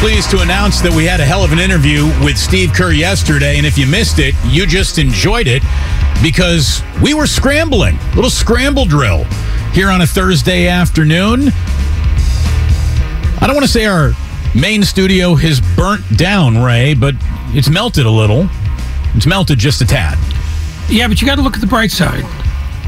pleased to announce that we had a hell of an interview with Steve Kerr yesterday. And if you missed it, you just enjoyed it because we were scrambling. Little scramble drill here on a Thursday afternoon. I don't want to say our main studio has burnt down, Ray, but it's melted a little. It's melted just a tad. Yeah, but you got to look at the bright side.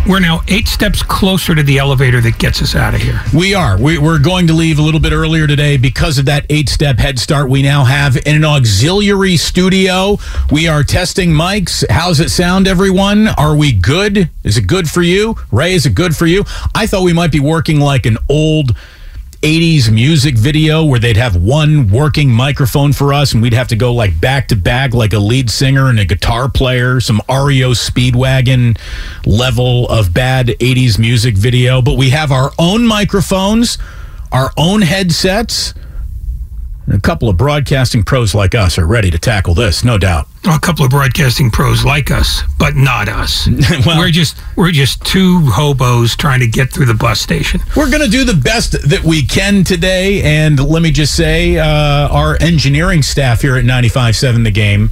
We're now eight steps closer to the elevator that gets us out of here. We are. We, we're going to leave a little bit earlier today because of that eight step head start. We now have in an auxiliary studio. We are testing mics. How's it sound, everyone? Are we good? Is it good for you? Ray, is it good for you? I thought we might be working like an old 80s music video where they'd have one working microphone for us and we'd have to go like back to back like a lead singer and a guitar player, some REO Speedwagon level of bad 80s music video. But we have our own microphones, our own headsets. A couple of broadcasting pros like us are ready to tackle this, no doubt. A couple of broadcasting pros like us, but not us. Well- we're just we're just two hobos trying to get through the bus station. We're going to do the best that we can today. And let me just say, uh, our engineering staff here at 95.7 The Game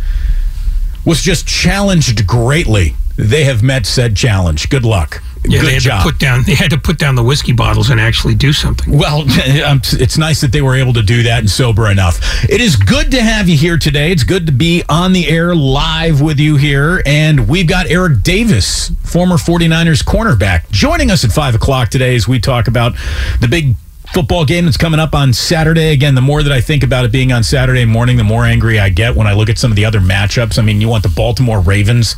was just challenged greatly. They have met said challenge. Good luck. Yeah, Good they had job. to put down they had to put down the whiskey bottles and actually do something. Well, it's nice that they were able to do that and sober enough. It is good to have you here today. It's good to be on the air live with you here. And we've got Eric Davis, former 49ers cornerback, joining us at 5 o'clock today as we talk about the big football game that's coming up on Saturday. Again, the more that I think about it being on Saturday morning, the more angry I get when I look at some of the other matchups. I mean, you want the Baltimore Ravens.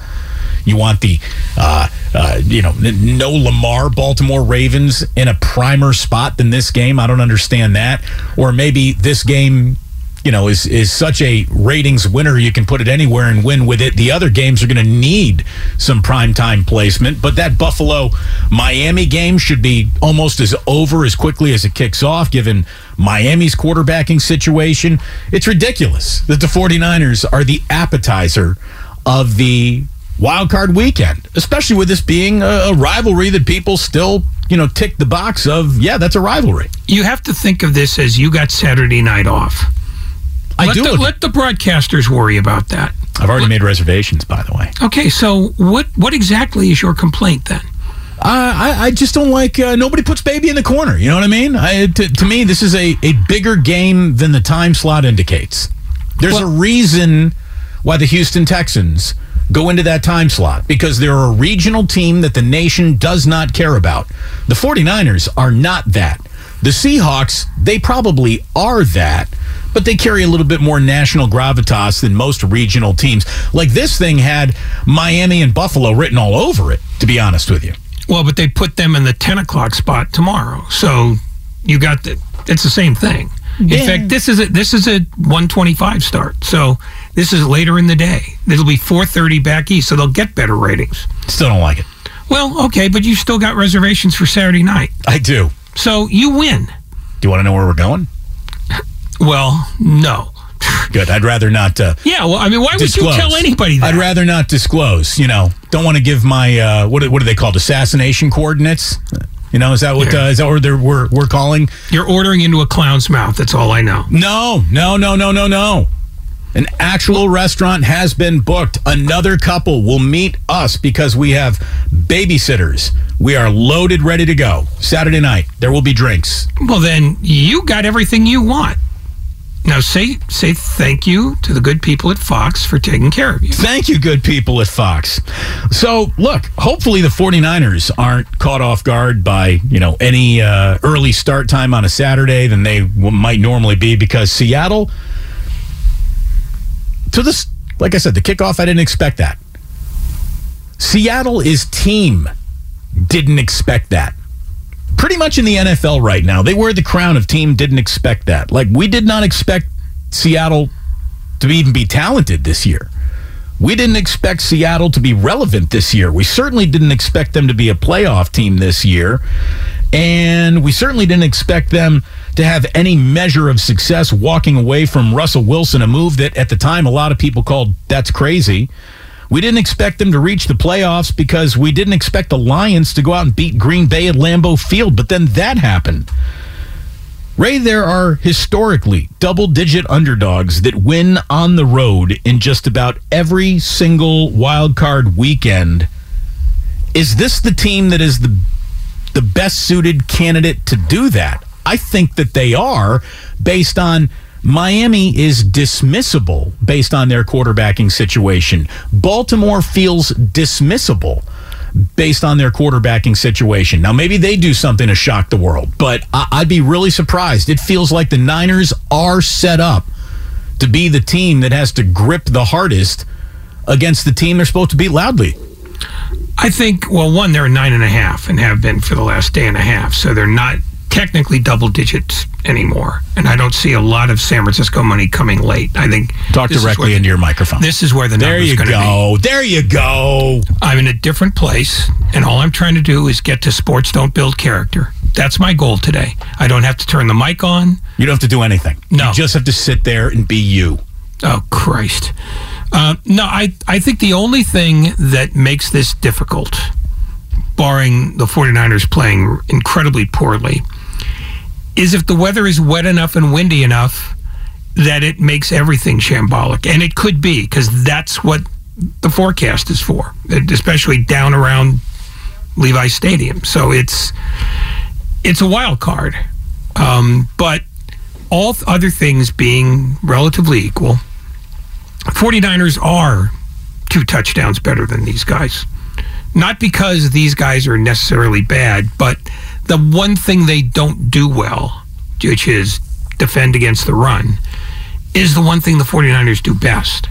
You want the, uh, uh, you know, no Lamar Baltimore Ravens in a primer spot than this game. I don't understand that. Or maybe this game, you know, is is such a ratings winner you can put it anywhere and win with it. The other games are going to need some primetime placement, but that Buffalo Miami game should be almost as over as quickly as it kicks off given Miami's quarterbacking situation. It's ridiculous that the 49ers are the appetizer of the wild card weekend, especially with this being a, a rivalry that people still, you know, tick the box of, yeah, that's a rivalry. You have to think of this as you got Saturday night off. I let do. The, let the broadcasters worry about that. I've already made reservations, by the way. Okay, so what what exactly is your complaint then? Uh, I, I just don't like uh, nobody puts baby in the corner. You know what I mean? I, to, to me, this is a, a bigger game than the time slot indicates. There's a reason why the Houston Texans go into that time slot because they're a regional team that the nation does not care about. The 49ers are not that. The Seahawks, they probably are that, but they carry a little bit more national gravitas than most regional teams. Like this thing had Miami and Buffalo written all over it, to be honest with you. Well, but they put them in the ten o'clock spot tomorrow, so you got the. It's the same thing. In Yeah. fact, this is a this is a one twenty five start, so this is later in the day. It'll be four thirty back east, so they'll get better ratings. Still don't like it. Well, okay, but you still got reservations for Saturday night, I do. so you win. Do you want to know where we're going? Well, no. Good. I'd rather not. Uh, Yeah, well, I mean, why would you tell anybody that? I'd rather not disclose. You know, don't want to give my uh, what what are they called? Assassination coordinates. You know, is that what uh, is that what they're, we're we're calling? You're ordering into a clown's mouth. That's all I know. No, no, no, no, no, no. An actual restaurant has been booked. Another couple will meet us because we have babysitters. We are loaded, ready to go. Saturday night, there will be drinks. Well, then you got everything you want. Now say say thank you to the good people at Fox for taking care of you. Thank you, good people at Fox. So, look, hopefully the 49ers aren't caught off guard by, you know, any uh, early start time on a Saturday than they w- might normally be because Seattle, to this, like I said, the kickoff, I didn't expect that. Seattle is team. Didn't expect that. Pretty much in the NFL right now, they wear the crown of team didn't expect that. Like, we did not expect Seattle to even be talented this year. We didn't expect Seattle to be relevant this year. We certainly didn't expect them to be a playoff team this year. And we certainly didn't expect them to have any measure of success walking away from Russell Wilson, a move that at the time a lot of people called that's crazy. We didn't expect them to reach the playoffs because we didn't expect the Lions to go out and beat Green Bay at Lambeau Field, but then that happened. Ray, there are historically double digit underdogs that win on the road in just about every single wild card weekend. Is this the team that is the the best suited candidate to do that? I think that they are based on Miami is dismissible based on their quarterbacking situation. Baltimore feels dismissible based on their quarterbacking situation. Now, maybe they do something to shock the world, but I- I'd be really surprised. It feels like the Niners are set up to be the team that has to grip the hardest against the team they're supposed to beat loudly. I think, well, one, they're a nine and a half and have been for the last day and a half. So they're not technically double digits anymore. And I don't see a lot of San Francisco money coming late. I think. Talk directly where- into your microphone. This is where the There you go. There you go. I'm in a different place, and all I'm trying to do is get to sports don't build character. That's my goal today. I don't have to turn the mic on. You don't have to do anything. No. You just have to sit there and be you. Oh Christ! Uh, no, I I think the only thing that makes this difficult, barring the 49ers playing incredibly poorly, is if the weather is wet enough and windy enough that it makes everything shambolic, and it could be because that's what the forecast is for, especially down around Levi Stadium. So it's it's a wild card, um, but all th- other things being relatively equal, 49ers are two touchdowns better than these guys. Not because these guys are necessarily bad, but the one thing they don't do well, which is defend against the run, is the one thing the 49ers do best.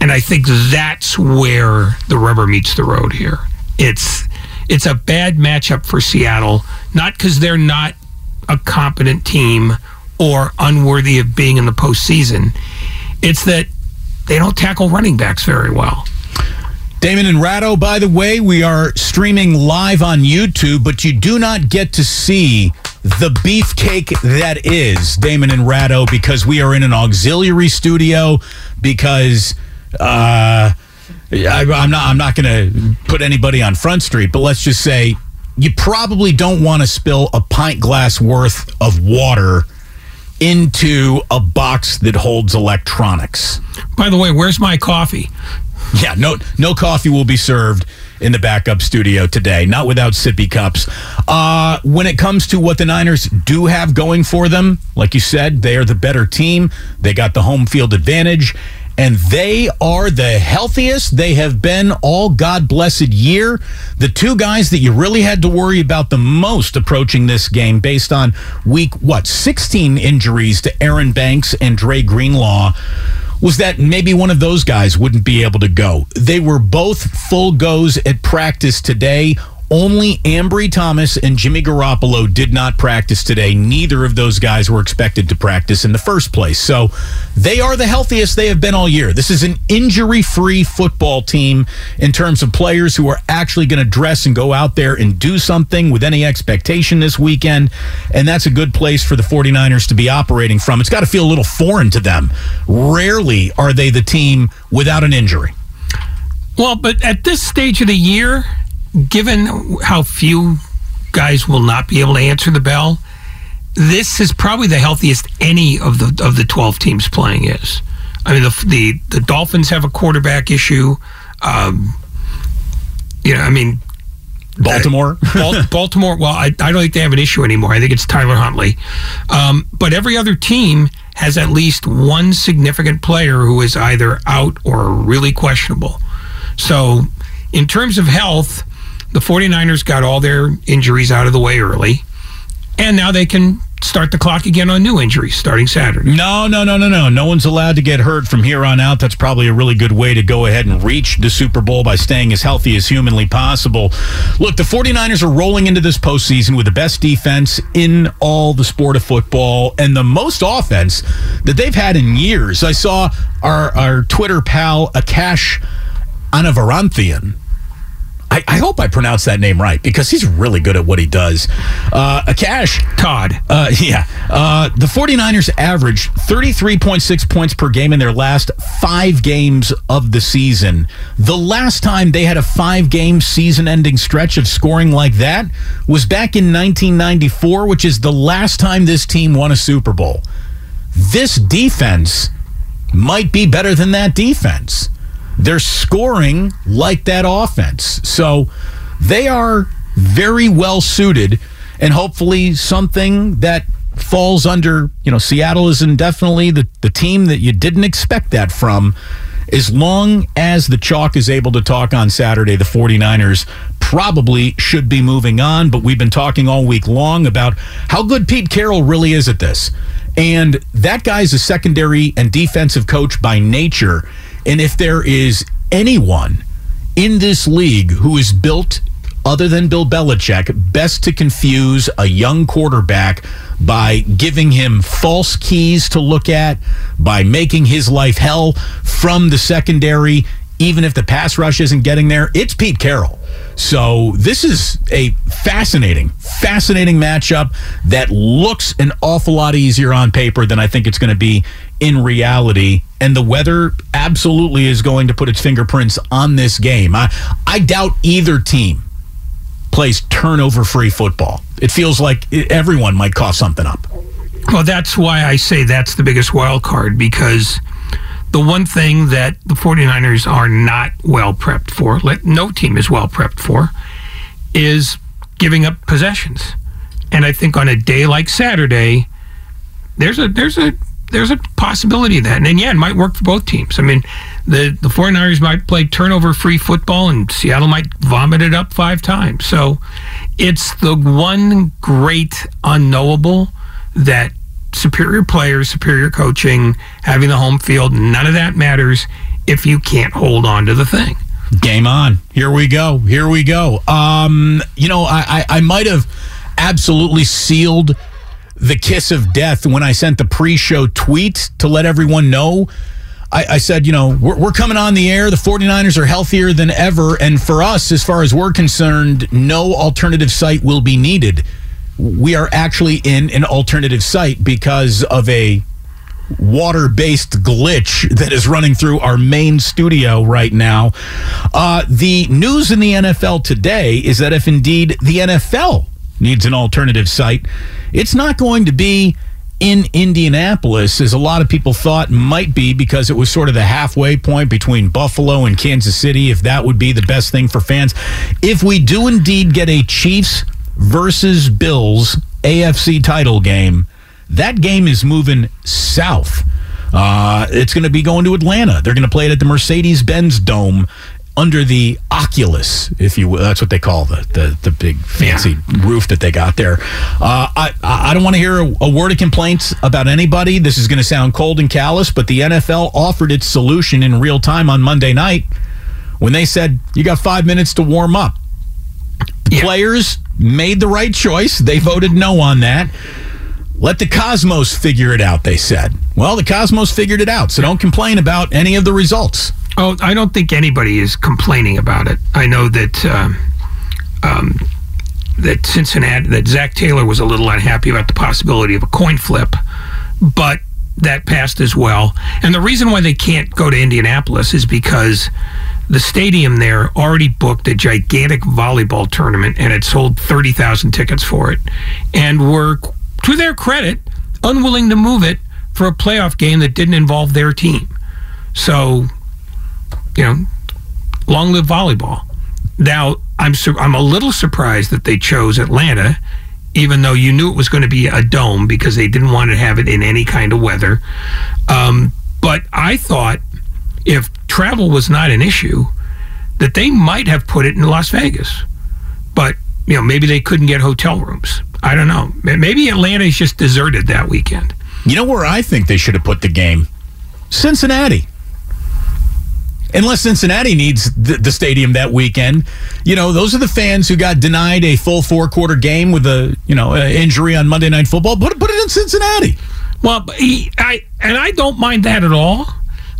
And I think that's where the rubber meets the road here. It's it's a bad matchup for Seattle, not because they're not a competent team or unworthy of being in the postseason. It's that they don't tackle running backs very well. Damon and Ratto, by the way, we are streaming live on YouTube, but you do not get to see the beefcake that is Damon and Ratto because we are in an auxiliary studio because uh, I, I'm not I'm not going to put anybody on Front Street, but let's just say you probably don't want to spill a pint glass worth of water into a box that holds electronics. By the way, where's my coffee? Yeah, no no coffee will be served in the backup studio today, not without sippy cups. Uh, when it comes to what the Niners do have going for them, like you said, they are the better team. They got the home field advantage, and they are the healthiest they have been all God blessed year. The two guys that you really had to worry about the most approaching this game, based on week what 16 injuries to Aaron Banks and Dre Greenlaw was that maybe one of those guys wouldn't be able to go. They were both full goes at practice today. Only Ambry Thomas and Jimmy Garoppolo did not practice today. Neither of those guys were expected to practice in the first place. So they are the healthiest they have been all year. This is an injury free football team in terms of players who are actually going to dress and go out there and do something with any expectation this weekend. And that's a good place for the 49ers to be operating from. It's got to feel a little foreign to them. Rarely are they the team without an injury. Well, but at this stage of the year, given how few guys will not be able to answer the bell, this is probably the healthiest any of the of the twelve teams playing is. I mean, the the, the Dolphins have a quarterback issue. Um, you know, I mean, Baltimore. Bal- Baltimore. Well, I, I don't think they have an issue anymore. I think it's Tyler Huntley. Um, but every other team has at least one significant player who is either out or really questionable. So, in terms of health, the 49ers got all their injuries out of the way early, and now they can start the clock again on new injuries starting Saturday. No, no, no, no, no. No one's allowed to get hurt from here on out. That's probably a really good way to go ahead and reach the Super Bowl by staying as healthy as humanly possible. Look, the 49ers are rolling into this postseason with the best defense in all the sport of football and the most offense that they've had in years. I saw our, our Twitter pal, Akash Anavarathan. I, I, hope I pronounced that name right because he's really good at what he does. Uh, Akash. Todd. Uh, yeah. Uh, the 49ers averaged 33.6 points per game in their last five games of the season. The last time they had a five game season ending stretch of scoring like that was back in 1994, which is the last time this team won a Super Bowl. This defense might be better than that defense they're scoring like that offense. So they are very well suited and hopefully something that falls under, you know, Seattle is indefinitely the, the team that you didn't expect that from. As long as the chalk is able to talk on Saturday, the 49ers probably should be moving on. But we've been talking all week long about how good Pete Carroll really is at this. And that guy's a secondary and defensive coach by nature. And if there is anyone in this league who is built other than Bill Belichick, best to confuse a young quarterback by giving him false keys to look at, by making his life hell from the secondary, even if the pass rush isn't getting there. It's Pete Carroll. So this is a fascinating, fascinating matchup that looks an awful lot easier on paper than I think it's going to be in reality. And the weather absolutely is going to put its fingerprints on this game. I, I doubt either team plays turnover free football. It feels like everyone might cough something up. Well, that's why I say that's the biggest wild card because the one thing that the 49ers are not well prepped for, no team is well prepped for, is giving up possessions. And I think on a day like Saturday, there's a there's a there's a possibility of that. And, and yeah, it might work for both teams. I mean, the, the 49ers might play turnover free football and Seattle might vomit it up five times. So it's the one great unknowable that superior players, superior coaching, having the home field, none of that matters if you can't hold on to the thing. Game on. Here we go. Here we go. Um, you know, I, I, I might have absolutely sealed the kiss of death when I sent the pre-show tweet to let everyone know. I, I, said, you know, we're, we're coming on the air. The 49ers are healthier than ever. And for us, as far as we're concerned, no alternative site will be needed. We are actually in an alternative site because of a water based glitch that is running through our main studio right now. Uh, the news in the NFL today is that if indeed the NFL needs an alternative site, it's not going to be in Indianapolis, as a lot of people thought might be, because it was sort of the halfway point between Buffalo and Kansas City, if that would be the best thing for fans. If we do indeed get a Chiefs versus Bills AFC title game, that game is moving south. Uh, it's going to be going to Atlanta. They're going to play it at the Mercedes Benz Dome under the Oculus, if you will. That's what they call the the, the big fancy yeah. roof that they got there. Uh, I I don't want to hear a, a, word of complaints about anybody. This is going to sound cold and callous, but the NFL offered its solution in real time on Monday night when they said you got five minutes to warm up. Yeah, players made the right choice. They voted no on that. Let the Cosmos figure it out, they said. Well, the Cosmos figured it out, so don't complain about any of the results. Oh, I don't think anybody is complaining about it. I know that um, um, that Cincinnati, that Zac Taylor was a little unhappy about the possibility of a coin flip, but that passed as well. And the reason why they can't go to Indianapolis is because the stadium there already booked a gigantic volleyball tournament and had sold 30,000 tickets for it and were, to their credit, unwilling to move it for a playoff game that didn't involve their team. So you know, long live volleyball. Now, I'm I'm a little surprised that they chose Atlanta, even though you knew it was going to be a dome because they didn't want to have it in any kind of weather. Um, but I thought if travel was not an issue, that they might have put it in Las Vegas. But you know, maybe they couldn't get hotel rooms. I don't know. Maybe Atlanta's just deserted that weekend. You know where I think they should have put the game? Cincinnati unless Cincinnati needs the, stadium that weekend. You know, those are the fans who got denied a full four quarter game with a you know injury on Monday Night Football. Put put it in Cincinnati. Well, he, I and I don't mind that at all.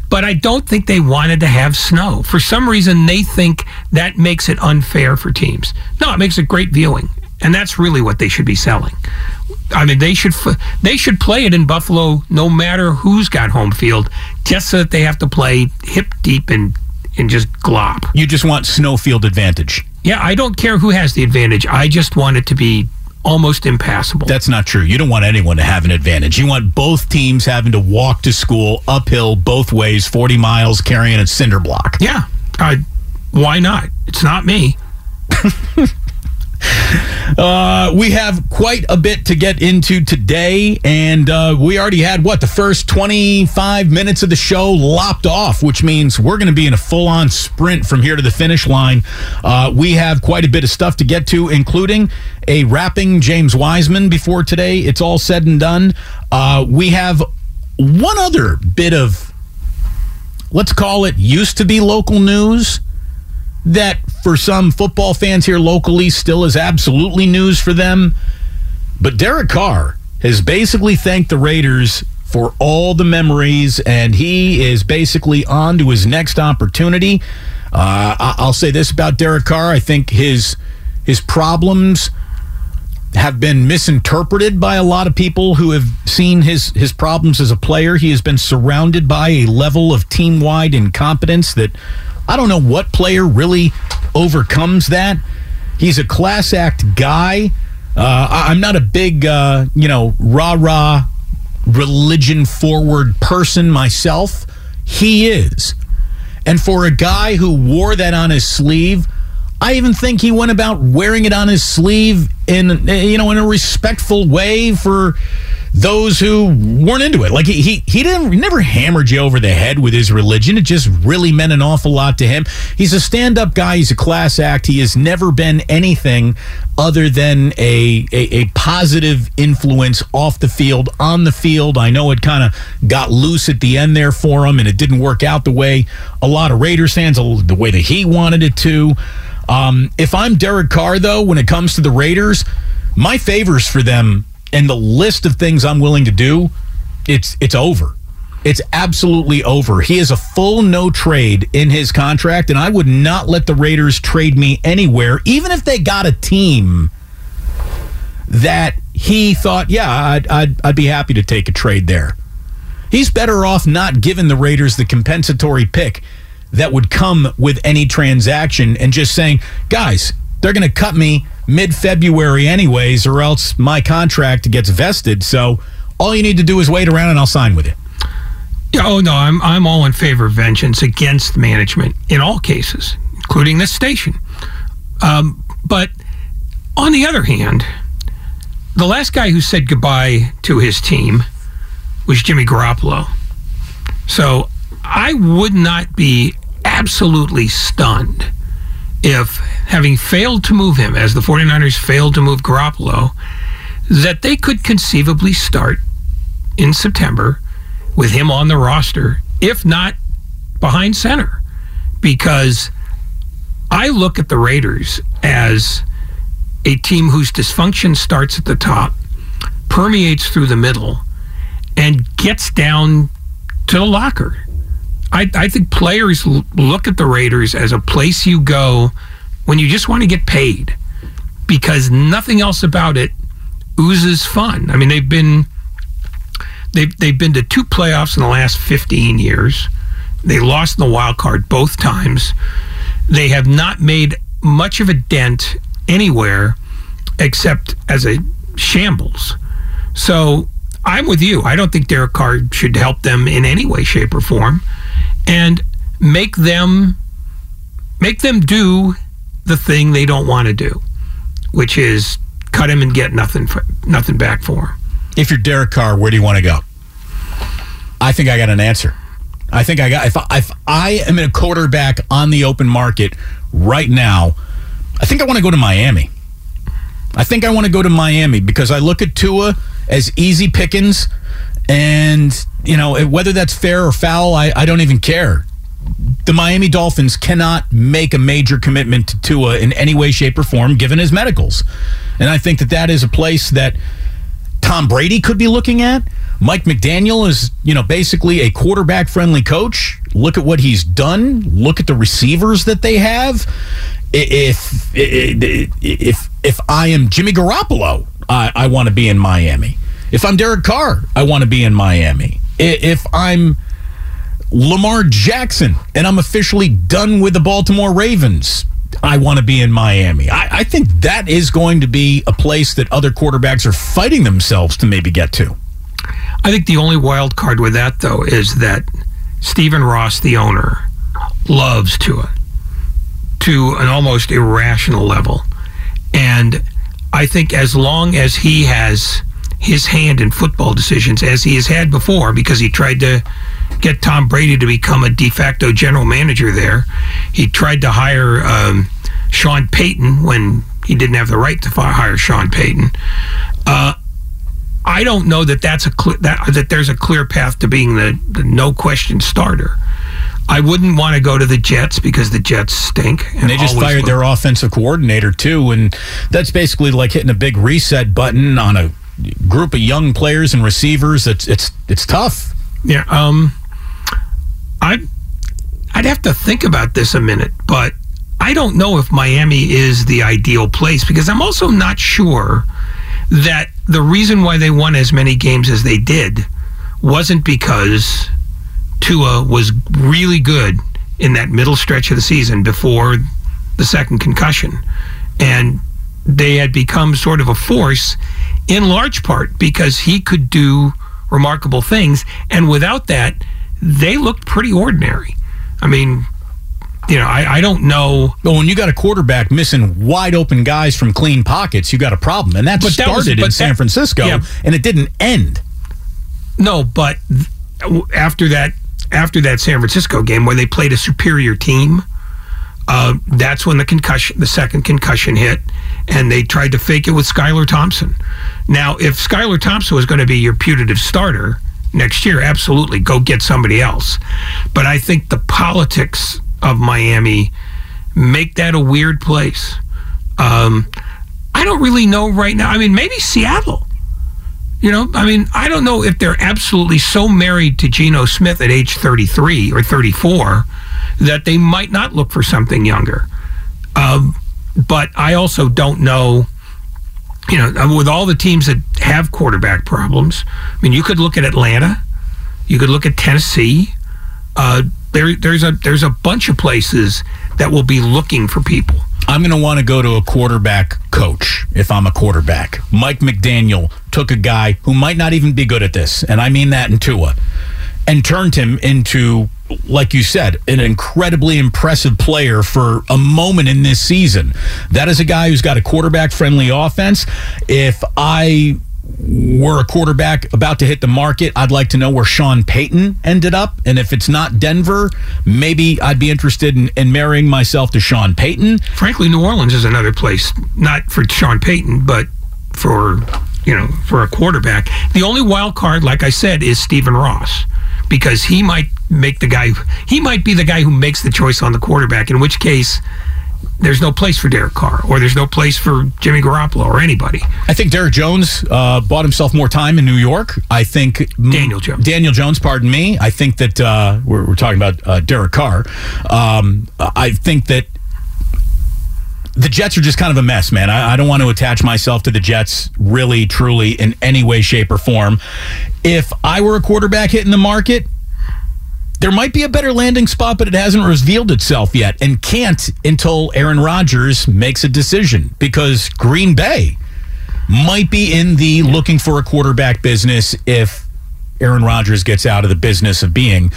But I don't think they wanted to have snow. For some reason, they think that makes it unfair for teams. No, it makes it great viewing, and that's really what they should be selling. I mean, they should they should play it in Buffalo, no matter who's got home field, just so that they have to play hip deep and and just glop. You just want snow field advantage. Yeah, I don't care who has the advantage. I just want it to be almost impassable. That's not true. You don't want anyone to have an advantage. You want both teams having to walk to school uphill both ways, 40 miles, carrying a cinder block. Yeah. Uh, why not? It's not me. Uh, we have quite a bit to get into today, and uh, we already had what the first 25 minutes of the show lopped off, which means we're going to be in a full on sprint from here to the finish line. Uh, we have quite a bit of stuff to get to, including a wrapping James Wiseman before today. It's all said and done. Uh, we have one other bit of, let's call it, used to be local news that for some football fans here locally still is absolutely news for them. But Derek Carr has basically thanked the Raiders for all the memories, and he is basically on to his next opportunity. Uh, I'll say this about Derek Carr: I think his his problems have been misinterpreted by a lot of people who have seen his his problems as a player. He has been surrounded by a level of team wide incompetence that I don't know what player really overcomes that. He's a class act guy. Uh, I'm not a big, uh, you know, rah rah religion forward person myself. He is. And for a guy who wore that on his sleeve, I even think he went about wearing it on his sleeve in you know in a respectful way for those who weren't into it. Like he he, he didn't never hammered you over the head with his religion. It just really meant an awful lot to him. He's a stand-up guy. He's a class act. He has never been anything other than a a, a positive influence off the field, on the field. I know it kind of got loose at the end there for him, and it didn't work out the way a lot of Raiders fans, the way that he wanted it to. Um, if I'm Derek Carr, though, when it comes to the Raiders, my favors for them and the list of things I'm willing to do, it's it's over. It's absolutely over. He has a full no trade in his contract, and I would not let the Raiders trade me anywhere, even if they got a team that he thought, yeah, I'd, I'd, I'd be happy to take a trade there. He's better off not giving the Raiders the compensatory pick that would come with any transaction and just saying, guys, they're going to cut me mid February, anyways, or else my contract gets vested. So all you need to do is wait around and I'll sign with you. Oh no, I'm I'm all in favor of vengeance against management in all cases, including this station. Um, but on the other hand, the last guy who said goodbye to his team was Jimmy Garoppolo. So I would not be absolutely stunned if, having failed to move him, as the 49ers failed to move Garoppolo, that they could conceivably start in September with him on the roster, if not behind center. Because I look at the Raiders as a team whose dysfunction starts at the top, permeates through the middle, and gets down to the locker. I, I think players look at the Raiders as a place you go when you just want to get paid because nothing else about it oozes fun. I mean, they've been they've they've been to two playoffs in the last 15 years. They lost in the wild card both times. They have not made much of a dent anywhere except as a shambles. So I'm with you. I don't think Derek Carr should help them in any way, shape, or form, and make them make them do the thing they don't want to do, which is cut him and get nothing for, nothing back for him. If you're Derek Carr, where do you want to go? I think I got an answer. I think I got if I, if I am a quarterback on the open market right now, I think I want to go to Miami. I think I want to go to Miami because I look at Tua as easy pickings, and you know whether that's fair or foul, I, I don't even care. The Miami Dolphins cannot make a major commitment to Tua in any way, shape, or form, given his medicals, and I think that that is a place that Tom Brady could be looking at. Mike McDaniel is, you know, basically a quarterback friendly coach. Look at what he's done. Look at the receivers that they have. If if if I am Jimmy Garoppolo, I, I want to be in Miami. If I'm Derek Carr, I want to be in Miami. If I'm Lamar Jackson and I'm officially done with the Baltimore Ravens, I want to be in Miami. I, I, think that is going to be a place that other quarterbacks are fighting themselves to maybe get to. I think the only wild card with that, though, is that Stephen Ross, the owner, loves Tua to an almost irrational level. And I think as long as he has his hand in football decisions, as he has had before, because he tried to get Tom Brady to become a de facto general manager there. He tried to hire um, Sean Payton when he didn't have the right to hire Sean Payton. Uh, I don't know that that's a cl- that that there's a clear path to being the, the no question starter. I wouldn't want to go to the Jets because the Jets stink. And, and they just fired look. their offensive coordinator too, and that's basically like hitting a big reset button on a group of young players and receivers. It's it's it's tough. Yeah. Um. I I'd have to think about this a minute, but I don't know if Miami is the ideal place because I'm also not sure that the reason why they won as many games as they did wasn't because Tua was really good in that middle stretch of the season before the second concussion. And they had become sort of a force in large part because he could do remarkable things. And without that, they looked pretty ordinary. I mean, you know, I, I don't know. But when you got a quarterback missing wide open guys from clean pockets, you got a problem. And that started that was, in San Francisco yeah. and it didn't end. No, but after that after that San Francisco game where they played a superior team, uh, that's when the concussion, the second concussion hit, and they tried to fake it with Skylar Thompson. Now, if Skylar Thompson was going to be your putative starter next year, absolutely go get somebody else. But I think the politics of Miami make that a weird place. Um, I don't really know right now. I mean, maybe Seattle. You know, I mean, I don't know if they're absolutely so married to Geno Smith at age 33 or 34 that they might not look for something younger. Um, but I also don't know, you know, with all the teams that have quarterback problems. I mean, you could look at Atlanta, you could look at Tennessee. Uh, there, there's a there's a bunch of places that will be looking for people. I'm going to want to go to a quarterback coach if I'm a quarterback. Mike McDaniel took a guy who might not even be good at this, and I mean that in Tua, and turned him into, like you said, an incredibly impressive player for a moment in this season. That is a guy who's got a quarterback friendly offense. If I were a quarterback about to hit the market, I'd like to know where Sean Payton ended up. And if it's not Denver, maybe I'd be interested in, in marrying myself to Sean Payton. Frankly, New Orleans is another place, not for Sean Payton, but for you know for a quarterback. The only wild card, like I said, is Stephen Ross because he might make the guy he might be the guy who makes the choice on the quarterback. In which case, there's no place for Derek Carr, or there's no place for Jimmy Garoppolo, or anybody. I think Derek Jones uh, bought himself more time in New York. I think Daniel Jones. Daniel Jones, pardon me. I think that uh, we're, we're, talking about uh, Derek Carr. Um, I think that the Jets are just kind of a mess, man. I, I, don't want to attach myself to the Jets really, truly, in any way, shape, or form. If I were a quarterback hitting the market, there might be a better landing spot, but it hasn't revealed itself yet and can't until Aaron Rodgers makes a decision because Green Bay might be in the looking for a quarterback business if Aaron Rodgers gets out of the business of being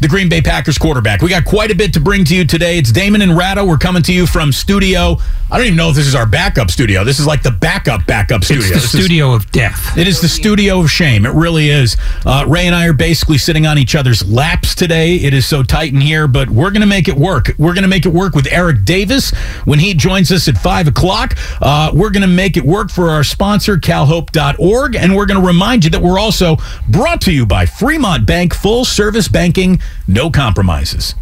the Green Bay Packers quarterback. We got quite a bit to bring to you today. It's Damon and Ratto. We're coming to you from studio. I don't even know if this is our backup studio. This is like the backup backup studio. It's the this studio is, of death. It is the studio of shame. It really is. Uh, Ray and I are basically sitting on each other's laps today. It is so tight in here, but we're going to make it work. We're going to make it work with Eric Davis when he joins us at 5 o'clock. Uh, we're going to make it work for our sponsor, calhope.org, and we're going to remind you that we're also brought to you by Fremont Bank, full service banking, no compromises.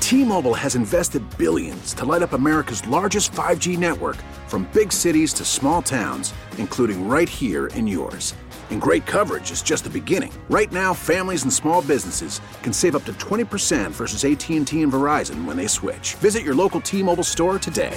T-Mobile has invested billions to light up America's largest 5G network from big cities to small towns, including right here in yours. And great coverage is just the beginning. Right now, families and small businesses can save up to 20% versus AT&T and Verizon when they switch. Visit your local T-Mobile store today.